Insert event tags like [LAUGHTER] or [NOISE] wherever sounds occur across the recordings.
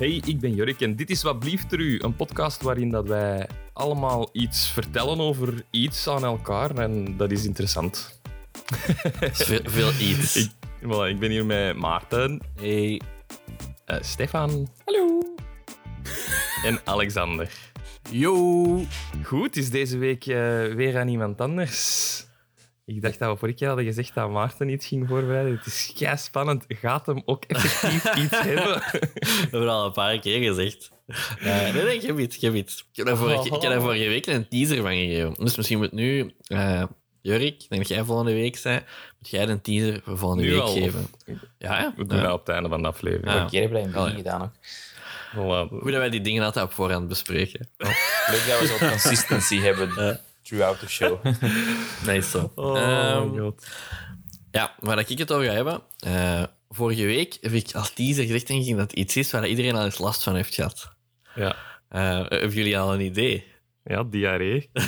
Hey, ik ben Jurk en dit is Wat Blieft er u, een podcast waarin dat wij allemaal iets vertellen over iets aan elkaar en dat is interessant. [LAUGHS] Veel, veel iets. Ik, voilà, ik ben hier met Maarten, Hey. eh, Stefan. Hallo. En Alexander. Yo. Goed, is deze week eh, weer aan iemand anders. Ik dacht dat we vorige keer hadden gezegd dat Maarten iets ging voorbereiden. Het is kei spannend. Gaat hem ook effectief [LAUGHS] iets hebben? We hebben al een paar keer gezegd. Nee, nee, ik heb iets, ik heb iets. Ik heb daar vorige, ik heb daar vorige week een teaser van gegeven. Dus misschien moet nu, eh Jurk, ik denk dat jij volgende week zei, moet jij een teaser voor volgende Nu week al, geven. Ja, hè? We doen Ja. dat op het einde van de aflevering. Ja. Een keer dat gedaan ook. Voilà. Hoe dat wij die dingen altijd op voorhand bespreken. Leuk dat we zo'n consistency hebben throughout the show. [LAUGHS] Nice zo. Oh, Ehm, god. Ja, waar ik het over ga hebben. eh, vorige week heb ik als teaser gezegd denk ik, dat het iets is waar iedereen al eens last van heeft gehad. Ja. Eh, hebben jullie al een idee? ja, diarree. [LAUGHS]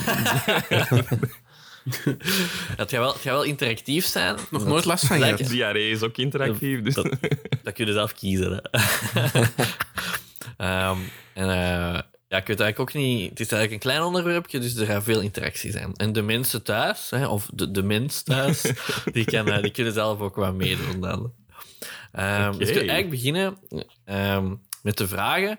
[LAUGHS] Het gaat wel, het gaat wel interactief zijn. Nog nooit last van Lijkt- gehad. Diarree is ook interactief. Dus. Dat, dat kun je zelf kiezen. Ehm, en eh, ja, ik weet eigenlijk ook niet... Het is eigenlijk een klein onderwerpje, dus er gaat veel interactie zijn. En de mensen thuis, hè, of de, de mens thuis, [LAUGHS] die, kan, eh, die kunnen zelf ook wat meedoen dan. Ehm, Dus ik wil eigenlijk beginnen ehm, met de vragen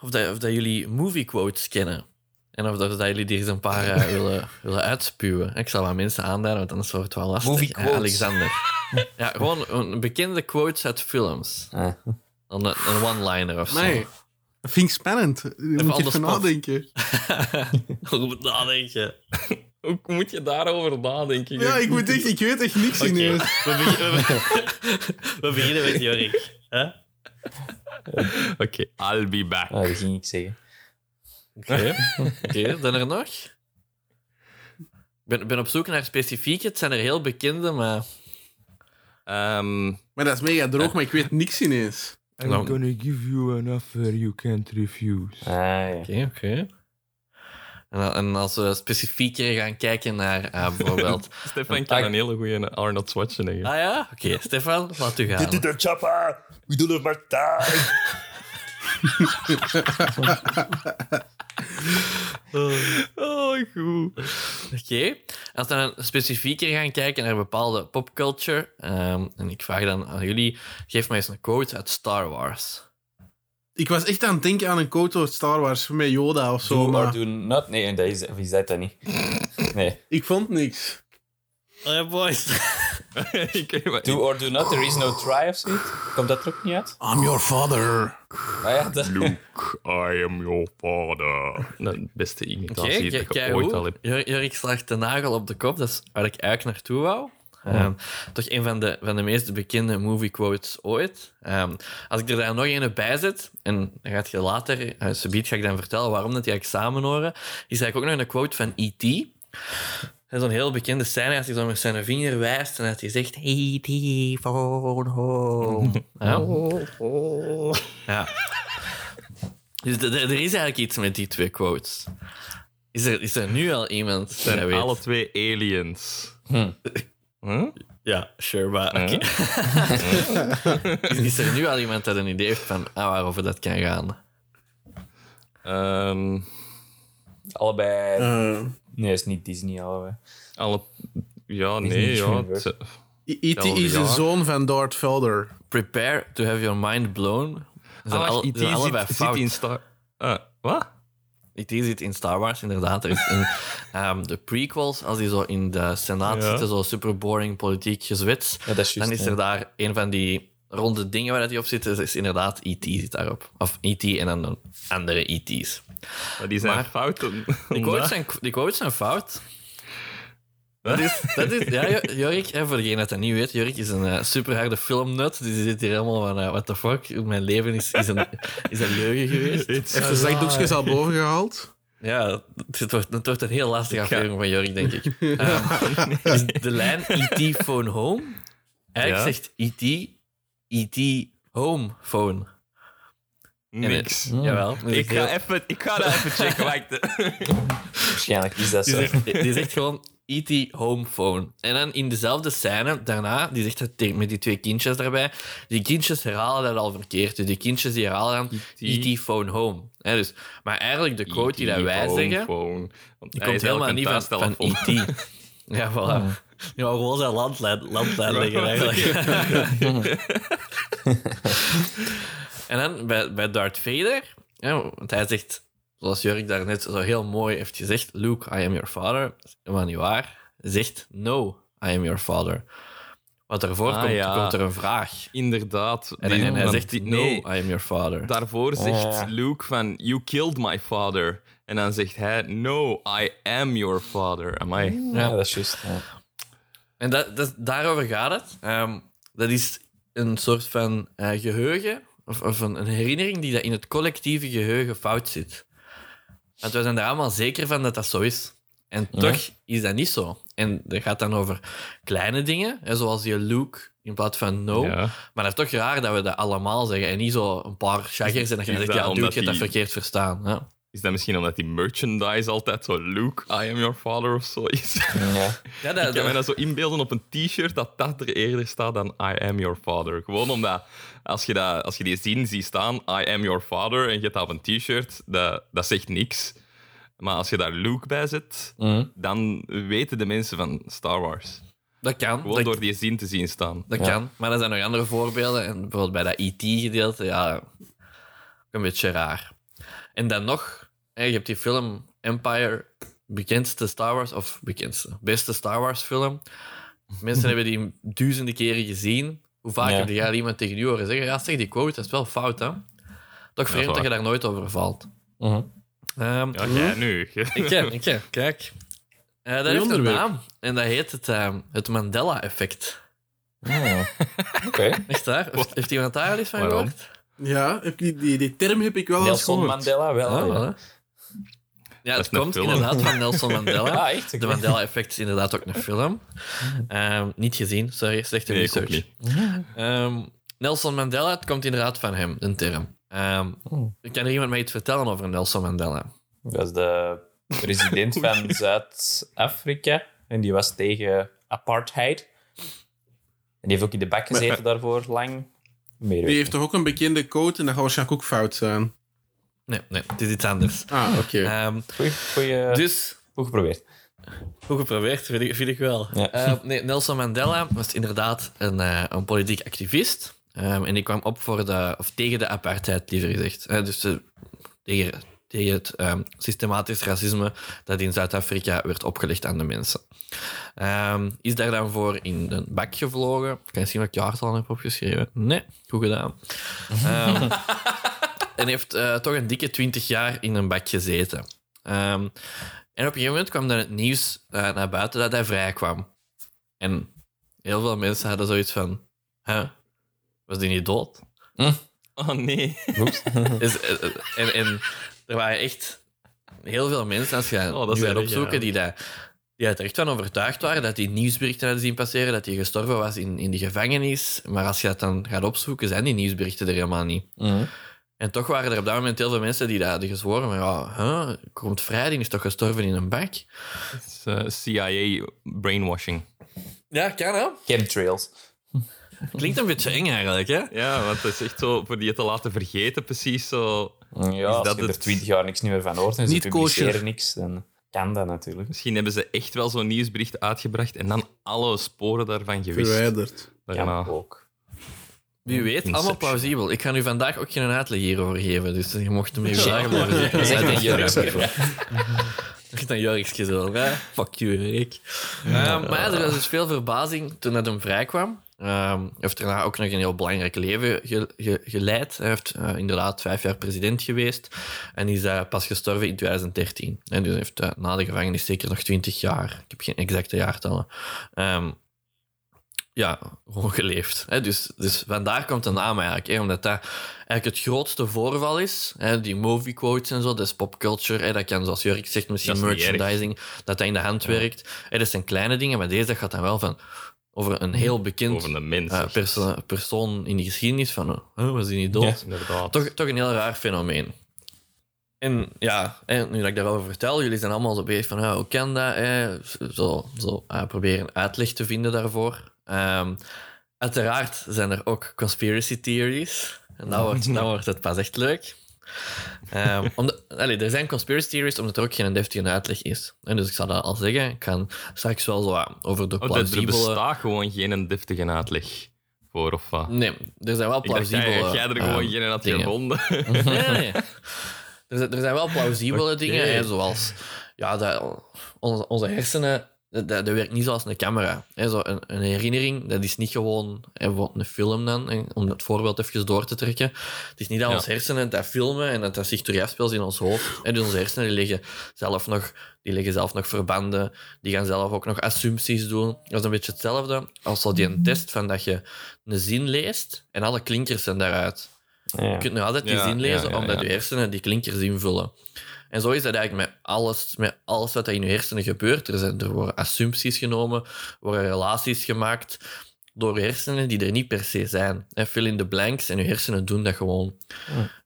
of, dat, of dat jullie movie quotes kennen. En of dat, of dat jullie die eens een paar eh, [LAUGHS] willen, willen uitspuwen. Ik zal wat mensen aanduiden, want anders wordt het wel lastig. Movie Eh, quotes. Alexander. [LAUGHS] Ja, gewoon een bekende quotes uit films. Ah. Een, een one-liner of zo. Nee, dat vind ik spannend. Daar moet je even nadenken. [LAUGHS] Hoe moet nadenken? Hoe moet je daarover nadenken? Ja, ik, moet echt, ik weet echt niks Oké, ineens. [LAUGHS] we, beginnen, we, [LAUGHS] we beginnen met Jorik. Hè? Oké, I'll be back. Ah, dat ging ik zeggen. Oké, Oké, dan er nog? Ik ben, ben op zoek naar specifieke. Het zijn er heel bekende, maar... Ehm, Maar dat is mega droog, maar ik weet niks ineens. I'm Nou. gonna give you an offer you can't refuse. Ah, ja. Oké, oké. En, en als we specifieker gaan kijken naar eh, bijvoorbeeld... [LAUGHS] Stefan kan een hele goede Arnold Schwarzenegger. Ah ja? Oké, Stefan, laat u gaan. de chopper! We doen het maar time! [LAUGHS] [LAUGHS] Oh, goed. Oké. Als we dan specifieker gaan kijken naar bepaalde popculture, ehm, en ik vraag dan aan jullie, geef mij eens een quote uit Star Wars. Ik was echt aan het denken aan een quote uit Star Wars met Yoda of zo, Do or maar do not. Nee, dat is, is dat dat niet? Nee. ik vond niks. Oh ja, boys. [LAUGHS] Do or do not, there is no try of zoiets. Komt dat er ook niet uit? I'm your father. Ah ja, dat... Luke, I am your father. De beste imitatie dat kijk ik ooit al heb. Jurk slaagt de nagel op de kop, dat is waar ik eigenlijk naartoe wou. Ehm, toch een van de, van de meest bekende movie quotes ooit. Ehm, als ik er daar nog een bij zet, en dan gaat je later, uh, subiet ga ik dan vertellen waarom dat die eigenlijk samen horen, is eigenlijk ook nog een quote van E.T. Dat is zo'n heel bekende scène als hij zo met zijn vinger wijst en dat hij zegt E.T. phone home. Ja. Ja. Dus er is eigenlijk iets met die twee quotes. Is er, is er nu al iemand Het die zijn dat weet? alle twee aliens. Hm. [LAUGHS] Huh? Ja, sure, maar [LAUGHS] is, is er nu al iemand dat een idee heeft van ah, waarover dat kan gaan? Ehm, Allebei... Eh, Nee, het is niet Disney, allebei. alle... Ja, Is nee, niet ja. E.T. Ja, is de ja. zoon van Darth Vader. Prepare to have your mind blown. Ze zijn, Ah, al, zijn E.T. allebei zit, fout. zit in Star... Ah, wat? E.T. zit in Star Wars, inderdaad. Er is in ehm, de prequels, als die zo in de Senaat Ja. zitten, zo super boring politiek gezwets, Ja, dat is juist. dan is er daar een van die ronde dingen waar die op zit, is, is inderdaad E.T. zit daarop. Of E.T. en dan de andere E.T.'s. Maar die zijn Maar- fouten. Die quotes zijn, die quotes zijn fout. Dat is, dat is, ja, Jo- Jorik, voor degene dat dat niet weet, Jorik is een uh, superharde filmnut. Dus die zit hier helemaal van, eh, what the fuck, mijn leven is, is, een, is een leugen geweest. It's Heeft de zakdoekjes al boven gehaald? Ja, het wordt, het wordt een heel lastige aflevering van Jorik, denk ik. [LAUGHS] Ehm, dus de lijn E.T. phone home, eigenlijk Ja. zegt E.T. E.T. home phone. Niks. Jawel. dus Ik ga, even, ik ga dat even checken. [LAUGHS] Waarschijnlijk is dat Die zo. zegt, die zegt gewoon E.T. home phone. En dan in dezelfde scène daarna, die zegt dat met die twee kindjes daarbij, die kindjes herhalen dat al verkeerd. Dus die kindjes die herhalen dan E.T. E.T. phone home. Hè, dus, maar eigenlijk de quote die dat wij home zeggen, phone. Want die komt helemaal niet van, van. E.T. [LAUGHS] Ja, voilà. Ja, gewoon zijn landlijn, landlijn eigenlijk. [LAUGHS] en dan bij, bij Darth Vader, ja, want hij zegt, zoals Jurk daarnet zo heel mooi heeft gezegd, Luke, I am your father. Helemaal niet waar. Zegt, no, I am your father. Wat daarvoor Ah, komt, ja. komt er een vraag. Inderdaad. En, hij zegt, die- no, nee, I am your father. daarvoor zegt ja. Luke van, you killed my father. En dan zegt hij, no, I am your father. Amai. Ja, dat is juist. Ja. En dat, dat, daarover gaat het. Ehm, dat is een soort van eh, geheugen, of, of een, een herinnering die dat in het collectieve geheugen fout zit. Want we zijn er allemaal zeker van dat dat zo is. En toch is dat niet zo. En dat gaat dan over kleine dingen, hè, zoals je Luke in plaats van no. Ja. Maar dat is toch raar dat we dat allemaal zeggen en niet zo een paar shaggers en je dan zegt, dat ja, dude, omdat je hebt dat verkeerd verstaan. Ja. Is dat misschien omdat die merchandise altijd zo Luke, I am your father of zo is? Ja. [LAUGHS] Ja, dat, Ik kan me dat zo inbeelden op een t-shirt dat dat er eerder staat dan I am your father. Gewoon omdat als je, dat, als je die zin ziet staan, I am your father, en je hebt dat op een t-shirt, dat, dat zegt niks. Maar als je daar Luke bij zet, Mhm. dan weten de mensen van Star Wars. dat kan. Gewoon Dat- door die zin te zien staan. Dat Ja. kan, maar er zijn nog andere voorbeelden. En bijvoorbeeld bij dat IT-gedeelte, ja, ook een beetje raar. En dan nog, je hebt die film Empire, bekendste Star Wars, of bekendste, beste Star Wars film. Mensen hebben die duizenden keren gezien. Hoe vaak Ja. heb je al iemand tegen u horen zeggen, ja, zeg, die quote, dat is wel fout, hè? Toch vreemd dat je daar nooit over valt. Mhm. Ehm, Ja, jij nu. [LAUGHS] ik, ik, kijk. Eh, dat heeft een naam. En dat heet het, ehm, het Mandela-effect. Ah, [LAUGHS] Oké. Echt waar? Heeft, heeft iemand daar al eens van gehoord? Ja, heb je- die, die term heb ik wel eens Nelson gehoord. Mandela wel. Ah, ja. Ja, het komt film. inderdaad van Nelson Mandela. [LAUGHS] Ah, echt? De Mandela-effect is inderdaad ook een film. Ehm, niet gezien, sorry, slechte Nee, research. Ehm, Nelson Mandela, het komt inderdaad van hem, een term. Ehm, Oh. kan er iemand mij iets vertellen over Nelson Mandela? Dat is de president van [LAUGHS] Zuid-Afrika. En die was tegen apartheid. En die heeft ook in de bak gezeten daarvoor lang. Meer Die heeft toch ook een bekende quote en dat gaat waarschijnlijk ook fout zijn. Nee, nee, het is iets anders. Ah, oké. Ehm, niet. Goeie, goeie, dus goed geprobeerd. Goed geprobeerd, vind ik, vind ik wel. Ja. Eh, nee, Nelson Mandela was inderdaad een, eh, een politiek activist. Ehm, en die kwam op voor de, of tegen de apartheid, liever gezegd. Dus tegen, tegen het ehm, systematisch racisme dat in Zuid-Afrika werd opgelegd aan de mensen. Ehm, is daar dan voor in een bak gevlogen. Kan je zien wat ik jaartal heb opgeschreven? Nee, goed gedaan. [LAUGHS] En heeft eh, toch een dikke twintig jaar in een bak gezeten. Ehm, en op een gegeven moment kwam dan het nieuws eh, naar buiten dat hij vrij kwam. En heel veel mensen hadden zoiets van... Huh? Was die niet dood? Oh nee. Oeps. [LAUGHS] Dus, eh, en, en er waren echt heel veel mensen, als je Oh, dat is nu gaat opzoeken, ja. die, dat, die er echt van overtuigd waren dat die nieuwsberichten hadden zien passeren, dat hij gestorven was in, in de gevangenis. Maar als je dat dan gaat opzoeken, zijn die nieuwsberichten er helemaal niet. Mhm. En toch waren er op dat moment heel veel mensen die dat hadden gezworen. Maar ja, huh? komt vrij, die is toch gestorven in een bak? Is, eh, CIA brainwashing. Ja, kan hè? Chemtrails. Klinkt een beetje eng eigenlijk, hè? Ja, want het is echt zo voor die het te laten vergeten, precies zo. Ja, als dat je er twintig jaar niks meer van hoort en ze Niet publiceren kosher. niks, dan kan dat natuurlijk. Misschien hebben ze echt wel zo'n nieuwsbericht uitgebracht en dan alle sporen daarvan gewist. Verwijderd. Kan Daarna. ook. Wie weet, allemaal plausibel. Ik ga nu vandaag ook geen uitleg hierover geven, dus je mocht hem even vragen. Maar Dat is echt een jurkje zo. hè? Fuck you, Rick. Ehm, maar er was dus veel verbazing toen het hem vrij kwam. Ehm, hij heeft daarna ook nog een heel belangrijk leven ge- ge- geleid. Hij heeft eh, inderdaad vijf jaar president geweest en is eh, pas gestorven in 2013. En dus hij heeft eh, na de gevangenis zeker nog 20 jaar. Ik heb geen exacte jaartallen. Ehm, ja, gewoon geleefd. Hè? Dus, dus vandaar komt de naam eigenlijk. Hè? Omdat dat eigenlijk het grootste voorval is. Hè? Die movie quotes en zo, dat is popculture. Hè? Dat kan, zoals Jurk zegt, misschien Dat merchandising, dat dat in de hand werkt. Hè? Dat zijn kleine dingen, maar deze gaat dan wel van over een heel bekend Over een mens. eh, perso- persoon in de geschiedenis. Van, huh, was die niet dood? Ja. Toch, toch een heel raar fenomeen. En ja, en nu dat ik daarover vertel, jullie zijn allemaal zo bezig van ja, hoe kan dat? Hè? Zo, zo eh, proberen uitleg te vinden daarvoor. Ehm, uiteraard zijn er ook conspiracy theories. En dan wordt, dan [LAUGHS] wordt het pas echt leuk. Allee, er zijn conspiracy theories omdat er ook geen deftige uitleg is. En dus ik zal dat al zeggen. Ik ga straks wel zo over de Oh, er- er plausibele... bestaat gewoon geen deftige uitleg voor, of wat? Nee, er zijn wel dacht, plausibele... jij, jij er gewoon ehm, geen had dingen. gevonden. [LAUGHS] [LAUGHS] Nee, nee. Er zijn, er zijn wel plausibele dingen, hè, zoals ja, dat, onze, onze hersenen, dat, dat werkt niet zoals een camera. Hè, zo een, een herinnering, dat is niet gewoon hè, een film dan, hè, om het voorbeeld even door te trekken. Het is niet dat Ja. onze hersenen dat filmen en dat dat zich terug afspeelt in ons hoofd. Hè, dus onze hersenen die leggen, zelf nog, die leggen zelf nog verbanden, die gaan zelf ook nog assumpties doen. Dat is een beetje hetzelfde als zo die een test van dat je een zin leest en alle klinkers zijn daaruit. Ja. Je kunt nog altijd die Ja, zin lezen, ja, ja, omdat ja. je hersenen die klinkers invullen. En zo is dat eigenlijk met alles, met alles wat er in je hersenen gebeurt. Er, zijn, er worden assumpties genomen, worden relaties gemaakt door je hersenen die er niet per se zijn. Hè, Fill in the blanks en je hersenen doen dat gewoon.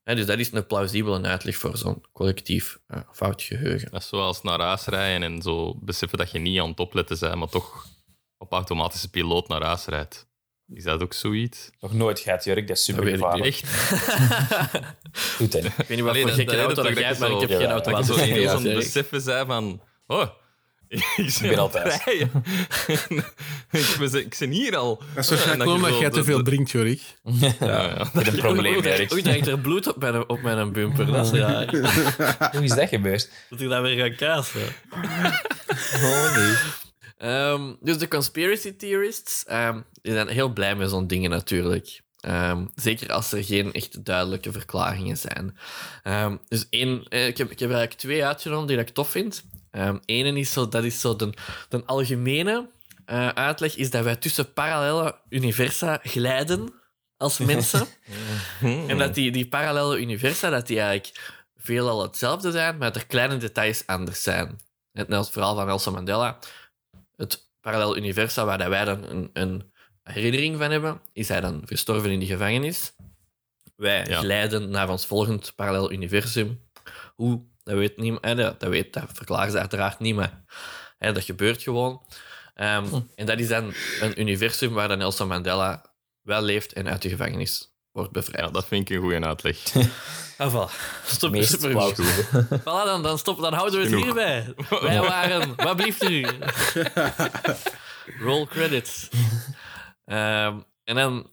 Hè, dus dat is een plausibele uitleg voor zo'n collectief eh, fout geheugen. Dat is zoals naar huis rijden en zo beseffen dat je niet aan het opletten bent, maar toch op automatische piloot naar huis rijdt. Is dat ook zoiets? Nog nooit gehad, Jurk. Dat is super weet ik gevaarlijk. Echt? [LAUGHS] Goed, hè. Ik weet niet wat voor dat- gekke dat- auto dat- dat jij hebt, dat maar ik ik heb geen ja, Dat automatische zo ineens aan het Erik. beseffen zijn van... Oh, [LAUGHS] ik ben al thuis. [LAUGHS] ik, ben, ik ben hier al. Dat is waarschijnlijk zo jij te veel drinkt, Jorik. Ja, ja. Ik heb een probleem, Oei, Jurk. Oei, drinkt er bloed op mijn, op mijn bumper. Dat is raar. Hoe is dat gebeurd? Dat ik dat weer ga kassen. Oh, nee. Ehm, dus de conspiracy theorists ehm, die zijn heel blij met zo'n dingen natuurlijk. Ehm, zeker als er geen echt duidelijke verklaringen zijn. Ehm, dus één, eh, ik, heb, ik heb er eigenlijk twee uitgenomen die ik tof vind. Ehm Ene is zo, dat is zo de, de algemene eh, uitleg, is dat wij tussen parallele universa glijden als mensen. [LAUGHS] en dat die, die parallele universa, dat die eigenlijk veelal hetzelfde zijn, maar dat er kleine details anders zijn. Het Nels- verhaal van Nelson Mandela, het parallel universa waar dat wij dan een, een herinnering van hebben, is hij dan gestorven in die gevangenis. Wij Ja. glijden naar ons volgend parallel universum. Hoe, dat weet niemand. Dat, dat, weet, dat verklaren ze uiteraard niet, maar hè, dat gebeurt gewoon. Ehm, En dat is dan een universum waar dan Nelson Mandela wel leeft en uit de gevangenis wordt bevrijd. Ja, dat vind ik een goede uitleg. [LAUGHS] Ah, voilà. Stop, Meest plausibele. Voilà, dan, dan, stop, dan houden we het Genoeg. hierbij. Wij [LAUGHS] waren... Wat blieft u? Roll credits. Ehm, en dan,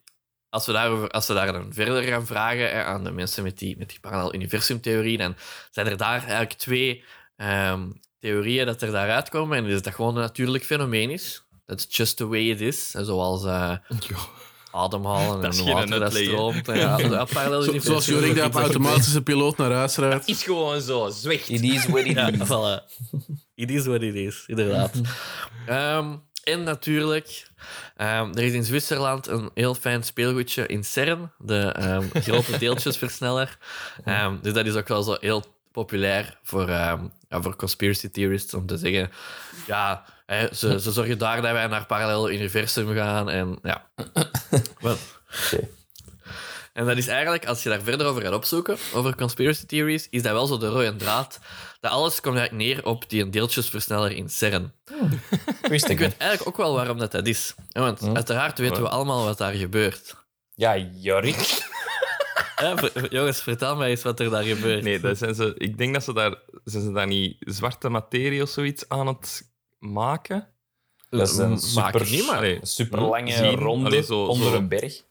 als we, daarover, als we daar dan verder gaan vragen hè, aan de mensen met die, met die parallel universumtheorie, dan zijn er daar eigenlijk twee ehm, theorieën dat er daaruit komen. En dat is dat gewoon een natuurlijk fenomeen is. That's just the way it is. En zoals eh, ademhalen Dat en water dat stroomt. En ja, dat parallel Zo- zoals Jorik dat op automatische piloot naar huis rijdt. is gewoon zo, zwicht. It is what it is. voilà. It is what it is, inderdaad. [LAUGHS] Ehm, en natuurlijk, ehm, er is in Zwitserland een heel fijn speelgoedje in CERN, de ehm, grote deeltjesversneller. Ehm, dus dat is ook wel zo heel populair voor, ehm, ja, voor conspiracy theorists om te zeggen: ja, hè, ze, ze zorgen daar dat wij naar het parallele universum gaan. En ja. [LAUGHS] En dat is eigenlijk, als je daar verder over gaat opzoeken, over conspiracy theories, is dat wel zo de rode draad. Dat alles komt eigenlijk neer op die deeltjesversneller in CERN. Wist Ik ik weet eigenlijk ook wel waarom dat, dat is. Want uiteraard weten we allemaal wat daar gebeurt. Ja, Jorik. Ver- jongens, vertel mij eens wat er daar gebeurt. Nee, dat zijn ze, ik denk dat ze daar... Zijn ze daar niet zwarte materie of zoiets aan het maken? Dat is een super, niet, maar... Allee, een super lange Zien. ronde Allee, zo- onder zo- een berg.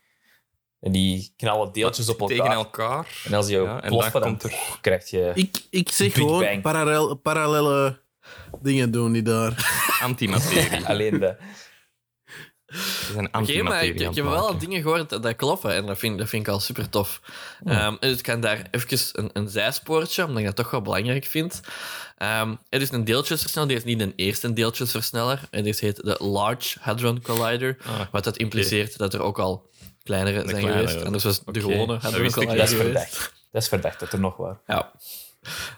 En die knallen deeltjes op elkaar. Tegen elkaar. En als die Ja, ploffen, dan er... krijg je Ik, ik zeg gewoon parallel, parallele dingen doen die daar. Antimaterie. [LAUGHS] alleen Oké, maar ik, heb wel dingen gehoord dat, dat kloppen en dat vind, dat vind ik al super tof. Ehm, dus ik kan daar even een, een zijspoortje, omdat ik dat toch wel belangrijk vind. Ehm er is een deeltjesversneller, die is niet een eerste deeltjesversneller. En dit heet de Large Hadron Collider. Ah, wat dat impliceert dat er ook al kleinere zijn kleinere, geweest. Anders was de gewone Dat Hadron Collider Dat is geweest. verdacht. Dat is verdacht dat er nog waar. Ja.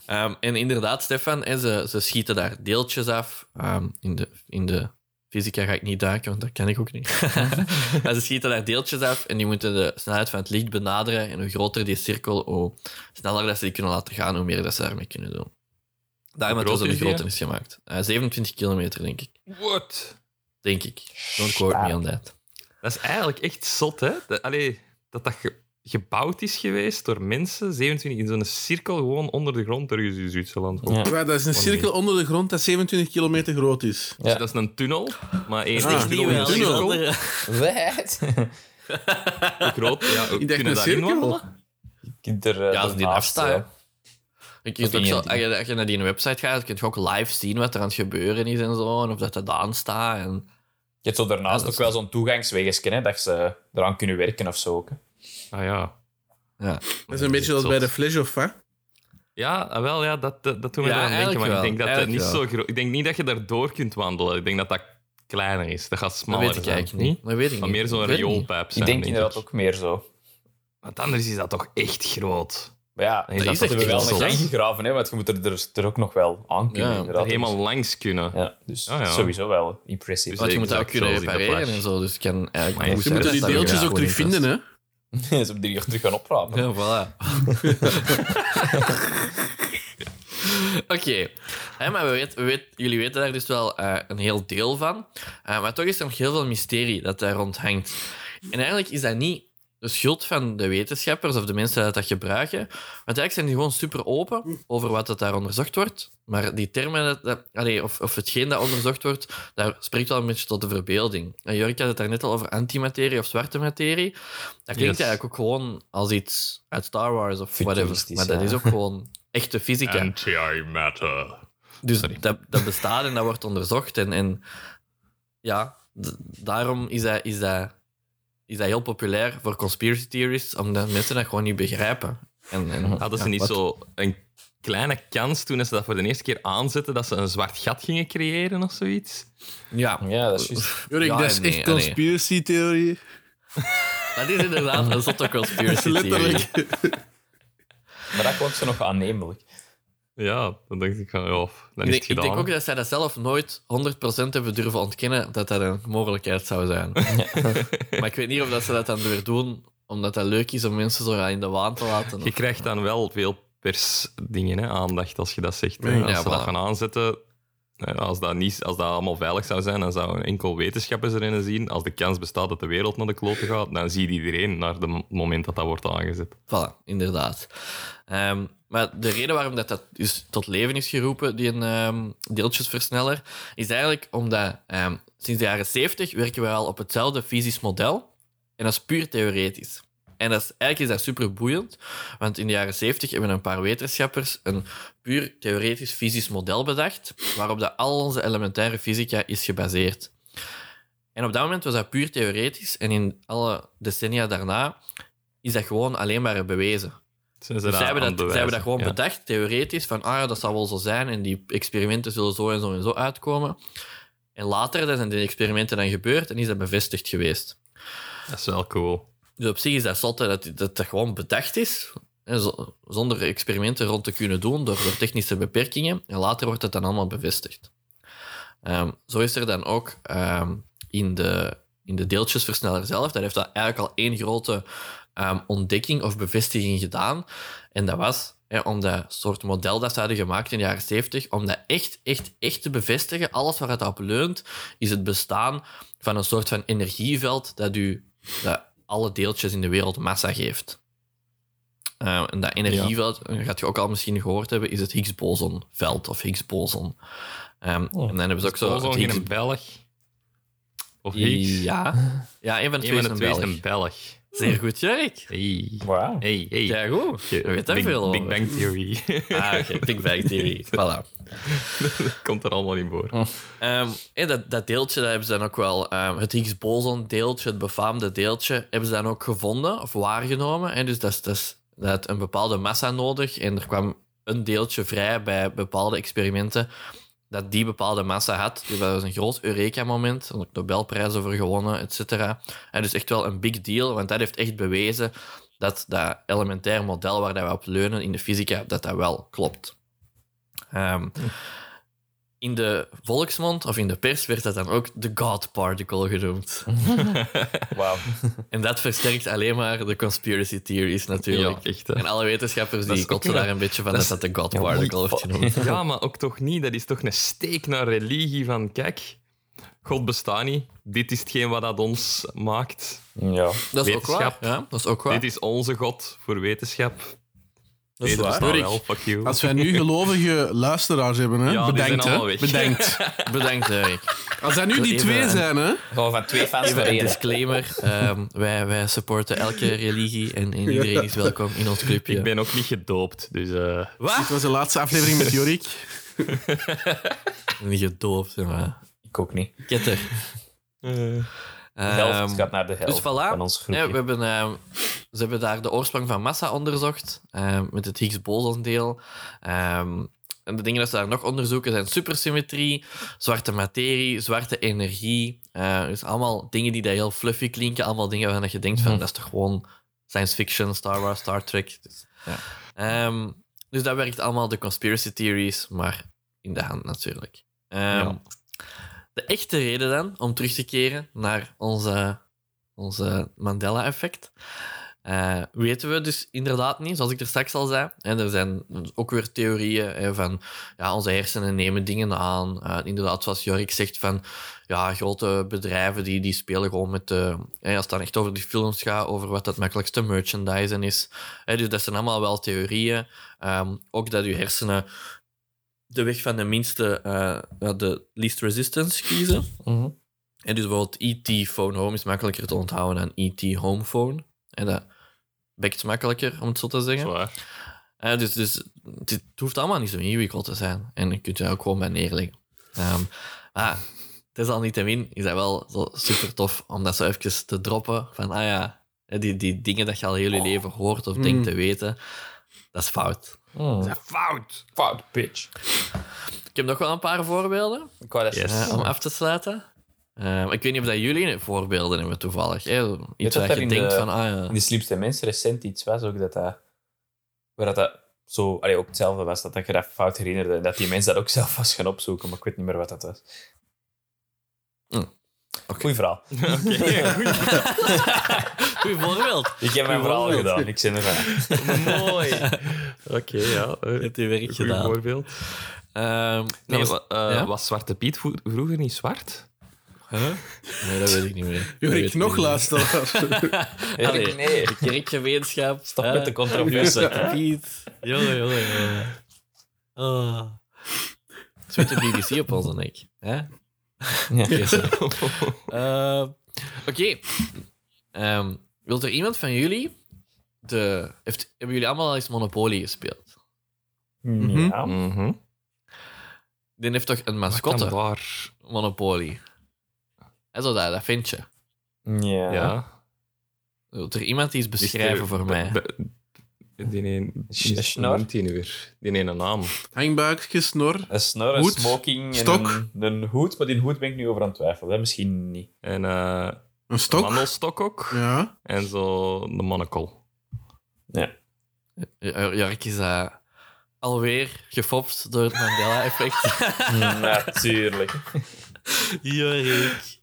Ehm, en inderdaad, Stefan, hè, ze, ze schieten daar deeltjes af ehm, in, de, in de fysica ga ik niet duiken, want dat kan ik ook niet. [LAUGHS] [LAUGHS] maar ze schieten daar deeltjes af en die moeten de snelheid van het licht benaderen. En hoe groter die cirkel, hoe sneller dat ze die kunnen laten gaan, hoe meer dat ze daarmee kunnen doen. Daarom dat ze groot de groter is gemaakt. Eh, 27 kilometer, denk ik. What? Denk ik. Don't quote me on that. Dat is eigenlijk echt zot, hè? Dat, allee, dat dat ge- gebouwd is geweest door mensen, 27 in zo'n cirkel, gewoon onder de grond ergens in Zwitserland. Ja. Ja, dat is een cirkel onder de grond dat 27 kilometer groot is. Dus Ja. dat is een tunnel, maar één Ah, niet grote wel, cirkel. Wat? Hoe groot? Ja, dacht kunnen een cirkel. Je kunt er eh, Ja, als die ernaast, afstaat, eh, hè. Je kunt Dat ook zo, je als, je, als je naar die website gaat, kun je ook live zien wat er aan het gebeuren is en zo. En of dat dat aanstaat. En... Je hebt zo daarnaast Ja, ook wel zo'n toegangswegje, hè, dat ze eraan kunnen werken of zo. ook, hè. Ah ja. Ja. Dat is een beetje zoals bij de Flash of wat? Ja, ah, wel, ja, dat, dat, dat doet me Ja, eraan denken. Maar ik denk, dat niet zo groot, ik denk niet dat je daardoor kunt wandelen. Ik denk dat dat kleiner is. Dat gaat Dat smaller weet ik zijn. eigenlijk niet. Dat weet ik Maar niet. meer zo'n rioolpijp zijn, Ik denk inderdaad ook meer zo. Want anders is dat toch echt groot. Maar ja, Nee, dat dat is is echt wel een gang gegraven, hè, want je moet er, er, er ook nog wel aan kunnen. Ja. Er helemaal langs kunnen. Ja, dus Ah, ja. sowieso wel impressive. Dus Want je moet dat ook kunnen repareren en zo. Dus je kan eigenlijk Maar je moet die dat deeltjes je ook terug vinden, hè? [LAUGHS] Ze hebben die terug gaan oprapen. Ja, voilà. [LAUGHS] Oké, maar we jullie weten daar dus wel eh, een heel deel van. Eh, maar toch is er nog heel veel mysterie dat daar rond hangt. En eigenlijk is dat niet de schuld van de wetenschappers of de mensen die dat gebruiken. Want eigenlijk zijn die gewoon super open over wat dat daar onderzocht wordt. Maar die termen, dat, dat- allee, of, of hetgeen dat onderzocht wordt, daar spreekt wel een beetje tot de verbeelding. En Jurk had het daar net al over antimaterie of zwarte materie. Dat klinkt Yes. eigenlijk ook gewoon als iets uit Star Wars of whatever. Maar dat is ook gewoon echte fysica. Anti-matter. Dus dat, dat bestaat en dat wordt onderzocht. En, en ja, daarom is dat, is, dat, is dat heel populair voor conspiracy theorists, omdat mensen dat gewoon niet begrijpen. En, en, [LAUGHS] Hadden ze ja, niet wat- zo een kleine kans toen ze dat voor de eerste keer aanzetten, dat ze een zwart gat gingen creëren of zoiets? Ja, Ja, dat is juist. Jorik, Ja dat is nee, echt en nee. conspiracy-theorie. [LAUGHS] dat is inderdaad een zotte conspiracy theory. [LAUGHS] Letterlijk. Maar dat klonk ze nog aannemelijk. Ja, dan dacht ik van, ja, dan is Ik het denk, ik gedaan. denk ook dat zij dat zelf nooit 100% hebben durven ontkennen dat dat een mogelijkheid zou zijn. [LAUGHS] [LAUGHS] maar ik weet niet of dat ze dat dan weer doen omdat dat leuk is om mensen zo in de waan te laten. Je krijgt dan wel veel persdingen, hè, aandacht als je dat zegt. hè. Ja, als ze voilà. dat gaan aanzetten, als dat, niet, als dat allemaal veilig zou zijn, dan zouden enkel wetenschappers erin zien. Als de kans bestaat dat de wereld naar de kloten gaat, dan ziet iedereen naar het moment dat dat wordt aangezet. Voilà, inderdaad. Ehm, maar de reden waarom dat, dat dus tot leven is geroepen, die een ehm, deeltjesversneller, is eigenlijk omdat ehm, sinds de jaren 70 werken we al op hetzelfde fysisch model. En dat is puur theoretisch. En dat is, eigenlijk is dat super boeiend, want in de jaren 70 hebben een paar wetenschappers een puur theoretisch fysisch model bedacht, waarop dat al onze elementaire fysica is gebaseerd. En op dat moment was dat puur theoretisch, en in alle decennia daarna is dat gewoon alleen maar bewezen. Zijn ze Dus zij hebben aan dat, zij hebben dat gewoon Ja. bedacht, theoretisch, van ah ja, dat zal wel zo zijn en die experimenten zullen zo en zo en zo uitkomen. En later zijn die experimenten dan gebeurd en is dat bevestigd geweest. Dat is wel cool. Dus op zich is dat zotte dat dat, dat gewoon bedacht is, zonder experimenten rond te kunnen doen door, technische beperkingen. En later wordt het dan allemaal bevestigd. Ehm, zo is er dan ook ehm, in, de, in de deeltjesversneller zelf, dat heeft dat eigenlijk al één grote ehm, ontdekking of bevestiging gedaan. En dat was om dat soort model dat ze hadden gemaakt in de jaren 70, om dat echt, echt, echt te bevestigen. Alles waar het op leunt, is het bestaan van een soort van energieveld dat u dat alle deeltjes in de wereld massa geeft. Eh, en dat energieveld, dat gaat je ook al misschien gehoord hebben, is het Higgs-bosonveld of Higgs-boson. Ehm, Oh, en dan hebben ze ook zo Zo het Higgs... een Belg. Of Higgs. Ja. ja, een van de twee is een Belg. Zeer goed, Jurk. Hey. Wauw. Hey, hey. Ja, goed. Je weet daar Big, veel over. Big Bang Theory. [LAUGHS] Ah, oké. Big Bang Theory. [LAUGHS] Voilà. Komt er allemaal in voor. Ehm, en dat, dat deeltje, dat hebben ze dan ook wel... ehm, het Higgs-boson-deeltje, het befaamde deeltje, hebben ze dan ook gevonden of waargenomen. En dus dat, is, dat, is, dat had een bepaalde massa nodig. En er kwam een deeltje vrij bij bepaalde experimenten dat die bepaalde massa had. Dus dat was een groot Eureka-moment. Er ook Nobelprijzen voor gewonnen, et cetera. En dus echt wel een big deal, want dat heeft echt bewezen dat dat elementair model waar we op leunen in de fysica, dat dat wel klopt. Ehm, in de volksmond of in de pers werd dat dan ook de God Particle genoemd. [LAUGHS] Wauw. En dat versterkt alleen maar de conspiracy theories natuurlijk. Ja, echt. En alle wetenschappers die kotsen daar een beetje van dat dat de God Ja, Particle wordt genoemd. [LAUGHS] Ja, maar ook toch niet. Dat is toch een steek naar religie van, kijk, God bestaat niet. Dit is hetgeen wat dat ons maakt. Ja. Dat is ook waar. Ja, dat is ook waar. Dit is onze God voor wetenschap. Dat is Nee, waar. wel, fuck you. Als wij nu gelovige luisteraars hebben, hè? Ja, bedenkt, hè? allemaal weg. Bedenkt. Bedankt, [LAUGHS] Erik. Als dat nu die Even twee een- zijn, hè? Gewoon van twee fans Even een disclaimer. Ehm, wij, wij supporten elke religie en, en iedereen is welkom in ons clubje. Ik ben ook niet gedoopt, dus... eh, Dit was de laatste aflevering met Jorik. [LAUGHS] Niet gedoopt, maar... Ik ook niet. Ketter. De Ehm, helft gaat naar de helft dus voilà. van ons groepje. Ja, we hebben, ehm, ze hebben daar de oorsprong van massa onderzocht, ehm, met het Higgs-bosondeel. Ehm, en de dingen dat ze daar nog onderzoeken zijn supersymmetrie, zwarte materie, zwarte energie. Eh, dus allemaal dingen die daar heel fluffy klinken. Allemaal dingen waarvan je denkt van, Mhm. dat is toch gewoon science fiction, Star Wars, Star Trek. Dus, Ja. Ehm, dus dat werkt allemaal de conspiracy theories, maar in de hand natuurlijk. Ehm, Ja. De echte reden dan, om terug te keren naar onze, onze Mandela-effect, eh, weten we dus inderdaad niet, zoals ik er straks al zei. Er zijn ook weer theorieën van ja, onze hersenen nemen dingen aan. Eh, inderdaad, zoals Jorik zegt, van ja, grote bedrijven die, die spelen gewoon met de... hè, als het dan echt over die films gaat, over wat het makkelijkste merchandisen is. Dus dat zijn allemaal wel theorieën. Ehm, ook dat je hersenen de weg van de minste, eh, de least resistance kiezen. Mhm. En dus bijvoorbeeld ET Phone Home is makkelijker te onthouden dan ET Home Phone. En dat bekt makkelijker, om het zo te zeggen. zwaar. Eh, dus dus het, hoeft allemaal niet zo ingewikkeld te zijn. En je kunt er ook gewoon bij neerleggen. Ehm, maar desalniettemin is dat wel zo super tof om dat zo even te droppen. Van, ah ja, die, die dingen dat je al heel je leven hoort of denkt te weten, dat is fout. Mm. Fout! Fout, bitch. Ik heb nog wel een paar voorbeelden. Ik wou dat Yes. Om af te sluiten. Ehm, ik weet niet of dat jullie voorbeelden hebben toevallig. Hè? Iets dat waar er je denkt de- van, ah ja. In de slimste mensen recent iets was ook dat dat... Waar dat, dat zo... Allee, ook hetzelfde was, dat, dat je dat fout herinnerde. En dat die mensen dat ook zelf was gaan opzoeken, maar ik weet niet meer wat dat was. Hm. Goeie verhaal. [LAUGHS] [LAUGHS] Goeie voorbeeld. Ik heb mijn verhaal gedaan, ik zit ervan. Mooi. Oké, ja. Je hebt je werk Goed gedaan. voorbeeld. Ehm, Nee, was- wa- eh, ja? was Zwarte Piet vro- vroeger niet zwart? Nee, dat weet ik niet meer. [LAUGHS] Dat weet Jorik, ik nog luisteraars. [LAUGHS] Allee. Nee, Kerkgemeenschap. stop met de controverse. Piet. Jongen, jongen, jongen. Oh. De BBC op onze nek. Hè? Oké, sorry. [LAUGHS] Eh, Oké. Ehm, wilt er iemand van jullie... De, heeft, hebben jullie allemaal al eens Monopoly gespeeld? Ja. Mhm. Die heeft toch een mascotte, waar? Monopoly? En zo dat, dat vind je. Ja. Ja. Wilt er iemand die eens beschrijven voor mij? Die een... Die snor? noemt die nu weer? Die ene naam. Hangbuikje, snor. Een snor, een Hoed, smoking stok. en een, een hoed. Maar die hoed ben ik nu over aan het twijfelen. Misschien niet. En eh Een een stok. wandelstok ook. Ja. En zo de monocle. Ja. Jark is eh, alweer gefopt door het Mandela-effect. [LAUGHS] Natuurlijk. Jorik.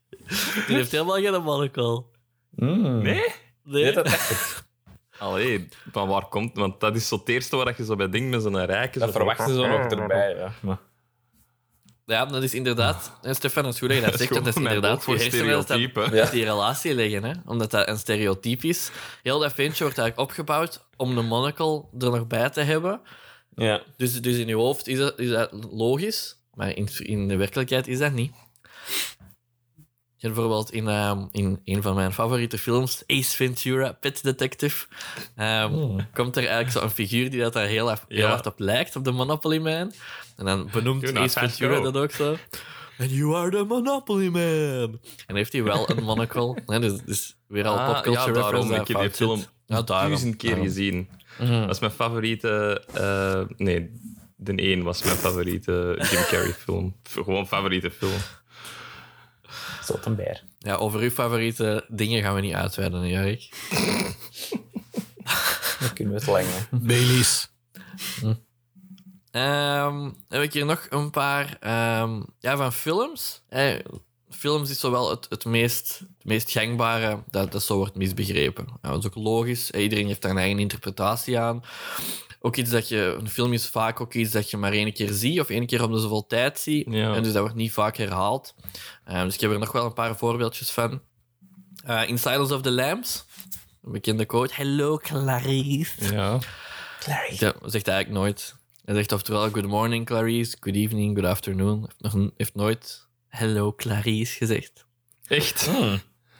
Die heeft helemaal geen monocle. Mm. Nee? Nee. Nee, dat. [LAUGHS] Allee, van waar komt... Want dat is zo het eerste waar je zo bij denkt met zo'n rijke... Dat zo verwachten ze van- nog erbij. Ja. Maar, Ja, dat is inderdaad... En Stefan, het is goed dat je dat zegt, [LAUGHS] dat is inderdaad voor stereotypen. Ja. die relatie leggen, hè? omdat dat een stereotype is. Heel dat ventje wordt eigenlijk opgebouwd om de monocle er nog bij te hebben. ja. Dus, dus in je hoofd is dat, is dat logisch, maar in, in de werkelijkheid is dat niet. Je hebt bijvoorbeeld in, ehm, in een van mijn favoriete films, Ace Ventura, Pet Detective, ehm, Hmm. komt er eigenlijk zo'n figuur die dat daar heel, hard- heel Ja. hard op lijkt, op de Monopoly Man. En dan benoemt Ace Ventura go. dat ook zo. And you are the Monopoly Man. En heeft hij wel een monocle. [LAUGHS] hè, dus, dus weer al Ah, popculture ja, daarom. Ik heb dat die film. Ja, duizend keer Daarom. gezien. Mhm. Dat is mijn favoriete... eh, nee, de één was mijn favoriete Jim Carrey film. Gewoon favoriete film. Zot een beer. Ja, over uw favoriete dingen gaan we niet uitweiden, hè, Jarek. [LAUGHS] Dan kunnen we het lang. hè. Baileys. Ehm, heb ik hier nog een paar ehm, ja, van films. Eh, films is zowel het, het, meest, het meest gangbare dat, dat zo wordt misbegrepen. Ja, dat is ook logisch. Eh, Iedereen heeft daar een eigen interpretatie aan. Ook iets dat je... Een film is vaak ook iets dat je maar één keer ziet of één keer om de zoveel tijd ziet. Ja. En dus dat wordt niet vaak herhaald. Ehm, dus ik heb er nog wel een paar voorbeeldjes van. Eh, in Silence of the Lambs, een bekende quote. Hello, Clarice. Ja. Dat zegt hij eigenlijk nooit. Hij zegt oftewel good morning Clarice, good evening, good afternoon. Hij heeft, nog, heeft nooit hello Clarice gezegd. Echt?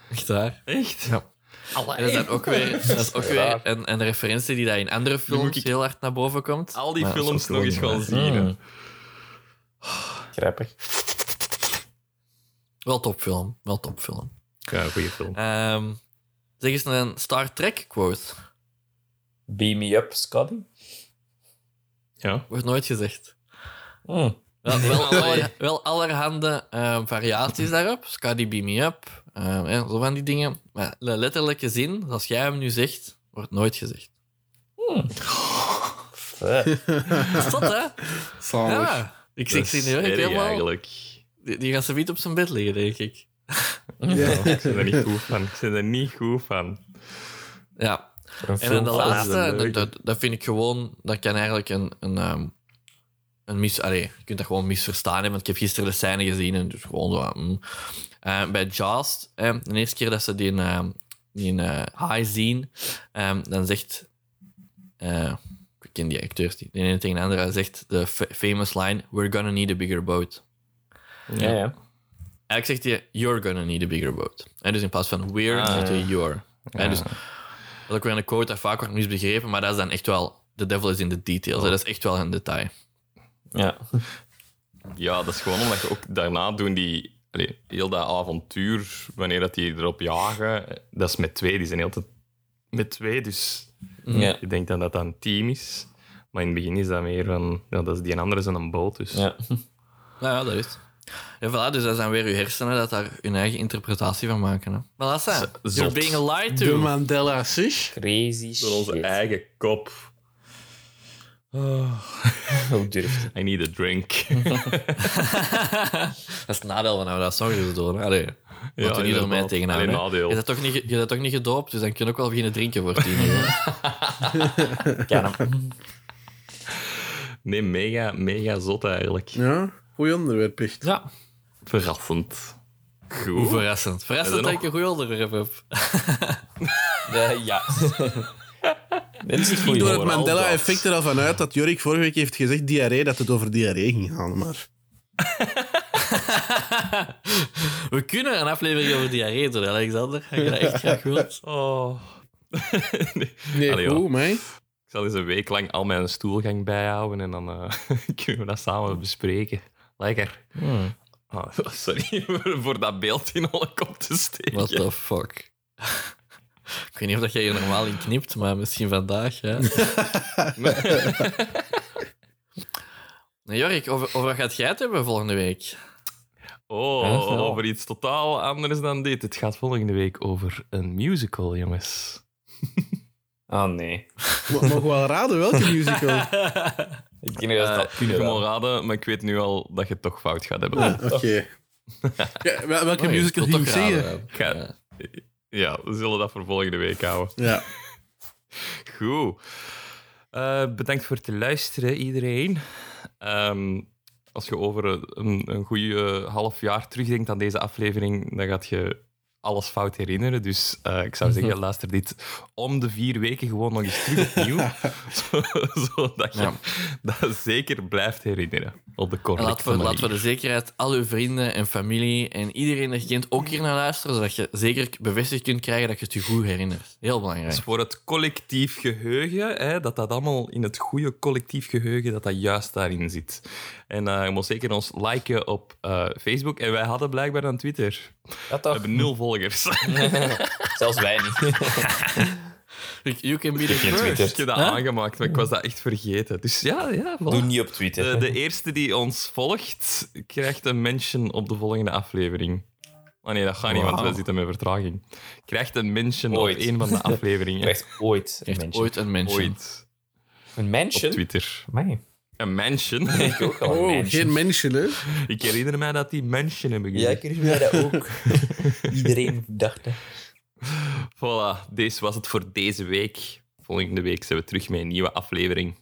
Echt waar. Echt? Ja. En [LAUGHS] dat is dan ook weer, dat is ook weer een, een referentie die dat in andere films ik- heel hard naar boven komt. Al die Maar films nog eens gewoon gaan zien. hè. Mm. Grappig. Wel topfilm, wel topfilm. Ja, goede film. Ehm zeg eens een Star Trek quote. Beam me up, Scotty. Ja. Wordt nooit gezegd. Mm. Wel, wel, [LAUGHS] aller- wel allerhande eh, variaties daarop. Scotty Beam Me Up. eh, ja, zo van die dingen. Maar de letterlijke zin, als jij hem nu zegt, wordt nooit gezegd. [LAUGHS] Is dat, hè? Zalig. Ja. Ik, zie nu echt helemaal... eigenlijk. Die, die gaat ze niet op zijn bed liggen, denk ik. [LAUGHS] Ik ben er niet goed van. Ik ben er niet goed van. Ja. En dan de laatste, dat, dat vind ik gewoon... Dat kan eigenlijk een... een, ehm, een mis... Allee, je kunt dat gewoon misverstaan hebben, want ik heb gisteren de scène gezien en dus gewoon zo... mm. Eh, bij Jaws, eh, de eerste keer dat ze die, eh, die eh, high zien, dan zegt... ik ken die acteurs niet. De ene tegen de andere zegt de fa- famous line... We're gonna need a bigger boat. Ja, ja. Eigenlijk zegt hij, you're gonna need a bigger boat. En dus in plaats van we're, Ah, zegt hij ja. you're. En dus, dat is ook weer een quote dat vaak wordt misbegrepen, maar dat is dan echt wel... The devil is in the details. hè. Dat is echt wel een detail. Ja. Ja, dat is gewoon omdat je ook daarna doen die... allee, heel dat avontuur, wanneer dat die erop jagen, dat is met twee. Die zijn altijd met twee, dus Ja. je denkt dan dat dat een team is. Maar in het begin is dat meer van... Ja, dat is die andere is een boot, dus... ja. Nou ja, dat is het. Ja, voilà, dus dat zijn weer uw hersenen dat daar hun eigen interpretatie van maken. Hè. Voilà, Sam. Z- You're being lied De to. Mandela Sish. Crazy Door onze shit. eigen kop. [LAUGHS] Hoe durft het? I need a drink. [LAUGHS] [LAUGHS] dat is het nadeel van nou dat s'ochtends doen. hè. Allee, Ja, er niet door mij tegenaan. Nadeel. Je bent toch niet, je bent toch niet gedoopt, dus dan kun je ook wel beginnen drinken voor tien uur. Nee, mega, mega zot eigenlijk. Ja, goed onderwerp echt. Ja. Verrassend. Hoe Goed. verrassend. Verrassend dat je ik een goed onderwerp heb. Ja. Dit is niet Ik goed. doe het Mandela-effect er al van uit dat Jorik vorige week heeft gezegd diarree, dat het over diarree ging gaan. Maar [LAUGHS] We kunnen een aflevering over diarree doen, Alexander. Heb je dat echt graag wilt? [LAUGHS] Oh. [LAUGHS] nee. nee, Allee, goed, ja. mij. Ik zal eens een week lang al mijn stoelgang bijhouden en dan eh, kunnen we dat samen bespreken. Lekker. Hmm. Ah, sorry voor, voor dat beeld in alle kop te steken. What the fuck? Ik weet niet of dat jij hier normaal in knipt, maar misschien vandaag, ja. [LAUGHS] Nee, Jorik, over, over wat gaat jij het hebben volgende week? Oh, Ja, over iets totaal anders dan dit. Het gaat volgende week over een musical, jongens. [LAUGHS] Oh nee. Mo- Mogen we wel raden welke musical? [LAUGHS] Ik denk dat we dat kan raden, maar ik weet nu al dat je het toch fout gaat hebben. Ah, Oké. Ja, welke Oh, je musical ging ik zeggen? raden, ja. Ja, we zullen dat voor volgende week houden. Ja. [LAUGHS] Goed. Eh, bedankt voor het luisteren, iedereen. Ehm, als je over een, een goede half jaar terugdenkt aan deze aflevering, dan gaat je alles fout herinneren. Dus eh, ik zou zeggen, luister dit om de vier weken gewoon nog eens terug opnieuw. [LAUGHS] [LAUGHS] Zo- Zodat je Ja. dat zeker blijft herinneren op de korte laten we, laten we de zekerheid al uw vrienden en familie en iedereen dat je kent ook hier naar luisteren, zodat je zeker bevestigd kunt krijgen dat je het je goed herinnert. Heel belangrijk. Dus voor het collectief geheugen, hè, dat dat allemaal in het goede collectief geheugen, dat dat juist daarin zit. En eh, je moet zeker ons liken op eh, Facebook. En wij hadden blijkbaar een Twitter. Ja, We hebben nul volgers. [LAUGHS] Zelfs wij niet. [LAUGHS] You can be the first. Twitter. ik heb dat Huh? aangemaakt, maar ik was dat echt vergeten. Dus ja, ja voilà. Doe niet op Twitter. De, de eerste die ons volgt, krijgt een mention op de volgende aflevering. Oh nee, dat gaat niet, want we zitten met vertraging. Krijgt een mention Ooit. op een van de [LAUGHS] afleveringen. Krijgt ooit een mention. ooit een mention. Ooit. Een Op mention? Twitter. Amai. Een mansion. Ik ook al [LAUGHS] Oh, geen mensen, hè? Ik herinner mij dat die mansion hebben Ja, gezien. ik herinner mij dat ook. [LAUGHS] Iedereen dacht dat. Voilà, deze was het voor deze week. Volgende week zijn we terug met een nieuwe aflevering.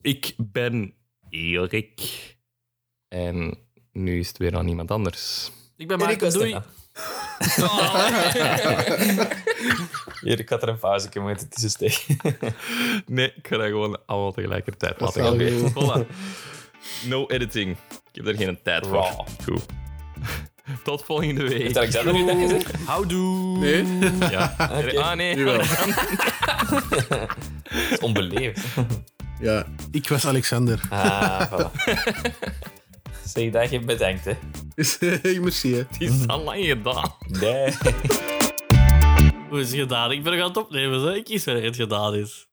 Ik ben Erik. En nu is het weer aan iemand anders. Ik ben Maarten, was doei. Stefan. [LAUGHS] Hier, ik had er een pauze moeten tussen steken. [LAUGHS] Nee, ik ga dat gewoon allemaal tegelijkertijd laten gaan. Voilà. No editing. Ik heb er geen tijd voor. Goed. [LAUGHS] Tot volgende week. Heeft Alexander nu dat gezegd? Houdoe. Nee? Ja. [LAUGHS] Ah, nee. Jawel. [LAUGHS] Dat is onbeleefd. Ja, ik was Alexander. Ah, voilà. Zeg dat je bedankt, hè. Merci, hè. Het is al lang gedaan. Nee. Hoe is het gedaan? Ik ben nog aan het opnemen. Hè? Ik kies wanneer het gedaan is.